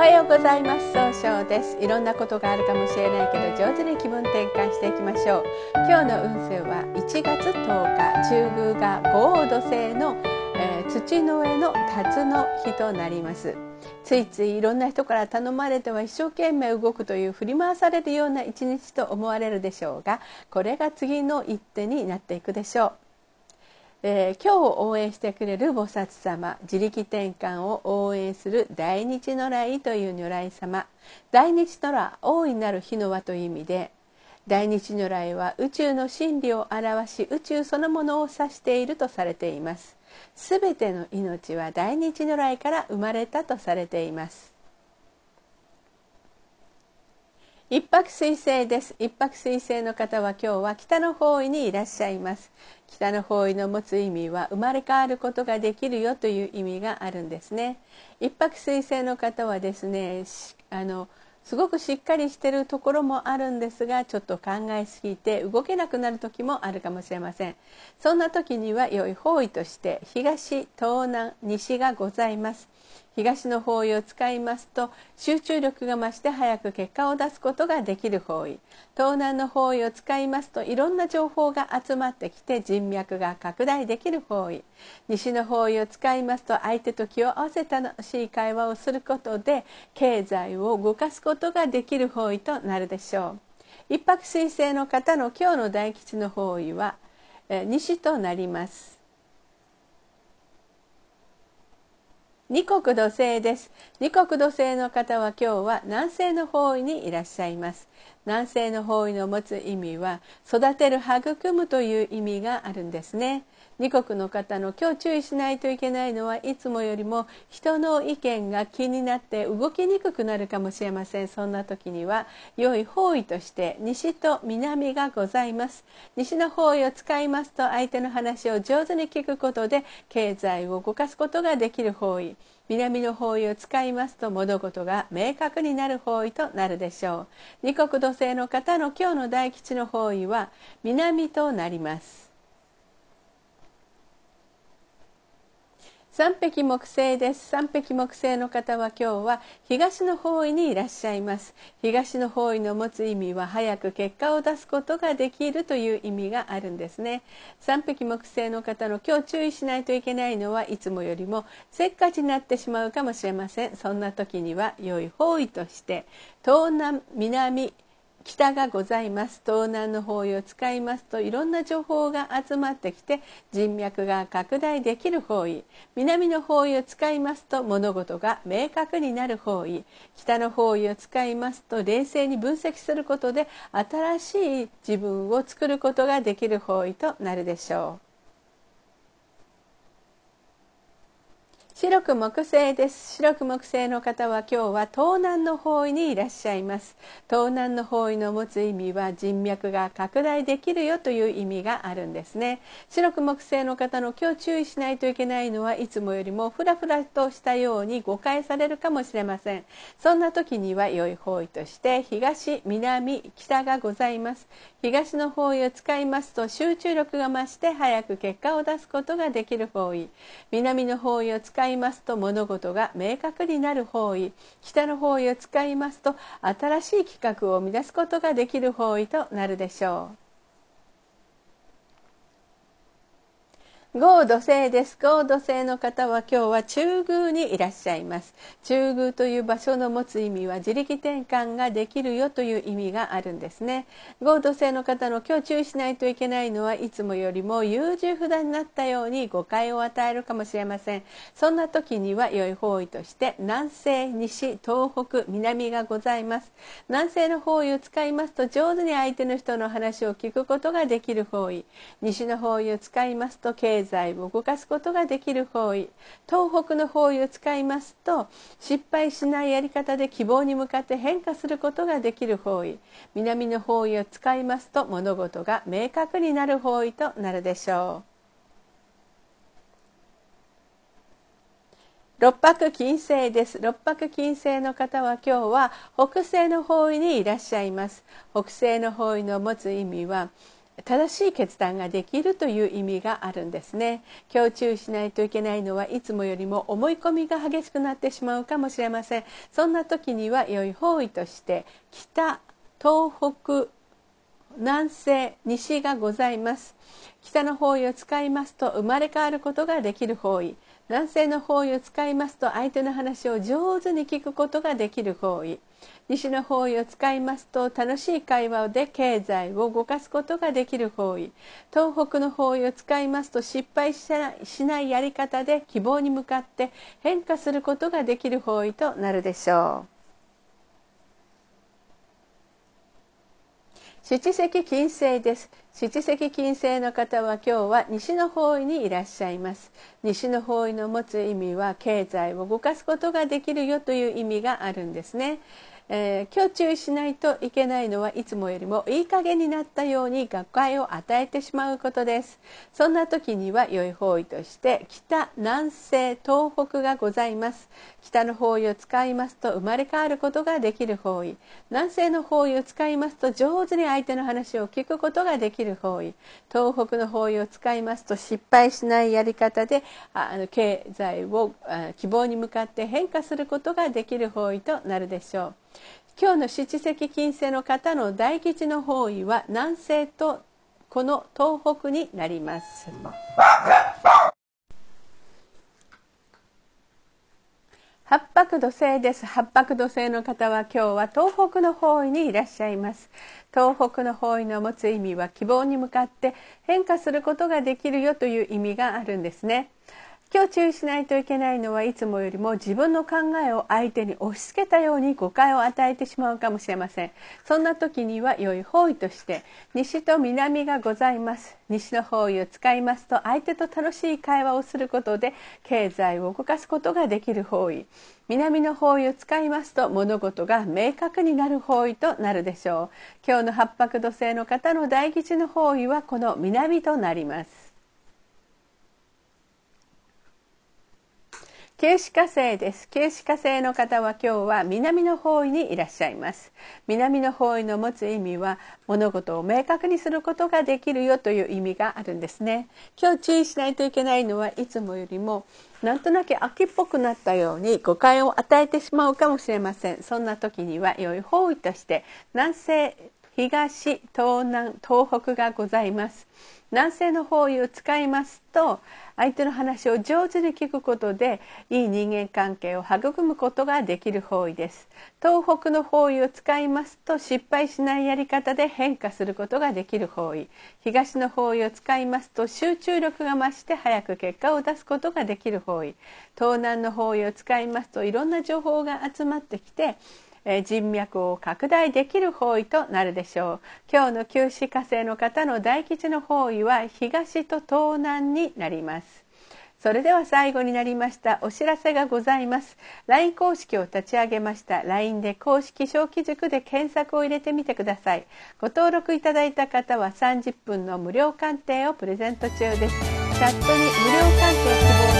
はようございます。総称です。いろんなことがあるかもしれないけど上手に気分転換していきましょう。今日の運勢は1月10日中宮が五黄土星の、えー、土の上の辰の日となります。ついついいろんな人から頼まれては一生懸命動くという振り回されるような一日と思われるでしょうがこれが次の一手になっていくでしょう。えー、今日を応援してくれる菩薩様自力転換を応援する大日如来という如来様。大日如来大いなる日の輪という意味で大日如来は宇宙の真理を表し宇宙そのものを指しているとされています。すべての命は大日如来から生まれたとされています。一泊水星です。一泊水星の方は今日は北の方位にいらっしゃいます。北の方位の持つ意味は生まれ変わることができるよという意味があるんですね。一泊水星の方はですねあのすごくしっかりしてるところもあるんですがちょっと考えすぎて動けなくなる時もあるかもしれません。そんな時には良い方位として東東南西がございます。東の方位を使いますと集中力が増して早く結果を出すことができる方位。東南の方位を使いますといろんな情報が集まってきて人脈が拡大できる方位。西の方位を使いますと相手と気を合わせた楽しい会話をすることで経済を動かすことができる方位となるでしょう。一泊水星の方の今日の大吉の方位は西となります。二国土星です。二国土星の方は今日は南西の方位にいらっしゃいます。南西の方位の持つ意味は育てる育むという意味があるんですね。二国の方の今日注意しないといけないのはいつもよりも人の意見が気になって動きにくくなるかもしれません。そんな時には良い方位として西と南がございます。西の方位を使いますと相手の話を上手に聞くことで経済を動かすことができる方位。南の方位を使いますと物事が明確になる方位となるでしょう。二国土星の方の今日の大吉の方位は南となります。三匹木星です。三匹木星の方は今日は東の方位にいらっしゃいます。東の方位の持つ意味は早く結果を出すことができるという意味があるんですね。三匹木星の方の今日注意しないといけないのはいつもよりもせっかちになってしまうかもしれません。そんな時には良い方位として東南南北がございます。東南の方位を使いますといろんな情報が集まってきて人脈が拡大できる方位。南の方位を使いますと物事が明確になる方位。北の方位を使いますと冷静に分析することで新しい自分を作ることができる方位となるでしょう。白く木星です。白く木星の方は今日は東南の方位にいらっしゃいます。東南の方位の持つ意味は人脈が拡大できるよという意味があるんですね。白く木星の方の今日注意しないといけないのはいつもよりもフラフラとしたように誤解されるかもしれません。そんな時には良い方位として東南北がございます。東の方位を使いますと集中力が増して早く結果を出すことができる方位。南の方位を使いますと物事が明確になる方位北の方位を使いますと新しい企画を生み出すことができる方位となるでしょう。合土星です。合土星の方は今日は中宮にいらっしゃいます。中宮という場所の持つ意味は自力転換ができるよという意味があるんですね。合土星の方の今日注意しないといけないのはいつもよりも優柔不断になったように誤解を与えるかもしれません。そんな時には良い方位として南西西東北南がございます。南西の方位を使いますと上手に相手の人の話を聞くことができる方位。西の方位を使いますと経経済を動かすことができる方位東北の方位を使いますと失敗しないやり方で希望に向かって変化することができる方位南の方位を使いますと物事が明確になる方位となるでしょう。六白金星です六白金星の方は今日は北西の方位にいらっしゃいます北西の方位の持つ意味は正しい決断ができるという意味があるんですね。今日注意しないといけないのはいつもよりも思い込みが激しくなってしまうかもしれません。そんな時には良い方位として北東北南西西がございます。北の方位を使いますと生まれ変わることができる方位。南西の方位を使いますと相手の話を上手に聞くことができる方位西の方位を使いますと楽しい会話で経済を動かすことができる方位東北の方位を使いますと失敗しないやり方で希望に向かって変化することができる方位となるでしょう。七石金星です七石金星の方は今日は西の方位にいらっしゃいます。西の方位の持つ意味は経済を動かすことができるよという意味があるんですね。えー、今日注意しないといけないのはいつもよりもいい加減になったように学会を与えてしまうことです。そんな時には良い方位として北南西東北がございます。北の方位を使いますと生まれ変わることができる方位。南西の方位を使いますと上手に相手の話を聞くことができる方位。東北の方位を使いますと失敗しないやり方であの経済を希望に向かって変化することができる方位となるでしょう。今日の七石金星の方の大吉の方位は南西とこの東北になります。八白土星です。八白土星の方は今日は東北の方位にいらっしゃいます。東北の方位の持つ意味は希望に向かって変化することができるよという意味があるんですね。今日注意しないといけないのはいつもよりも自分の考えを相手に押し付けたように誤解を与えてしまうかもしれません。そんな時には良い方位として西と南がございます。西の方位を使いますと相手と楽しい会話をすることで経済を動かすことができる方位。南の方位を使いますと物事が明確になる方位となるでしょう。今日の八白土星の方の大吉の方位はこの南となります。九死火星です。九死火星の方は今日は南の方位にいらっしゃいます。南の方位の持つ意味は物事を明確にすることができるよという意味があるんですね。今日注意しないといけないのはいつもよりもなんとなく秋っぽくなったように誤解を与えてしまうかもしれません。そんな時には良い方位として南西、東、東南、東北がございます。南西の方位を使いますと相手の話を上手に聞くことでいい人間関係を育むことができる方位です。東北の方位を使いますと失敗しないやり方で変化することができる方位。東の方位を使いますと集中力が増して早く結果を出すことができる方位。東南の方位を使いますといろんな情報が集まってきて人脈を拡大できる方位となるでしょう。今日の九死火星の方の大吉の方位は東と東南になります。それでは最後になりましたお知らせがございます。LINE 公式を立ち上げました。LINE で公式小規塾で検索を入れてみてください。ご登録いただいた方は30分の無料鑑定をプレゼント中です。チャットに無料鑑定希望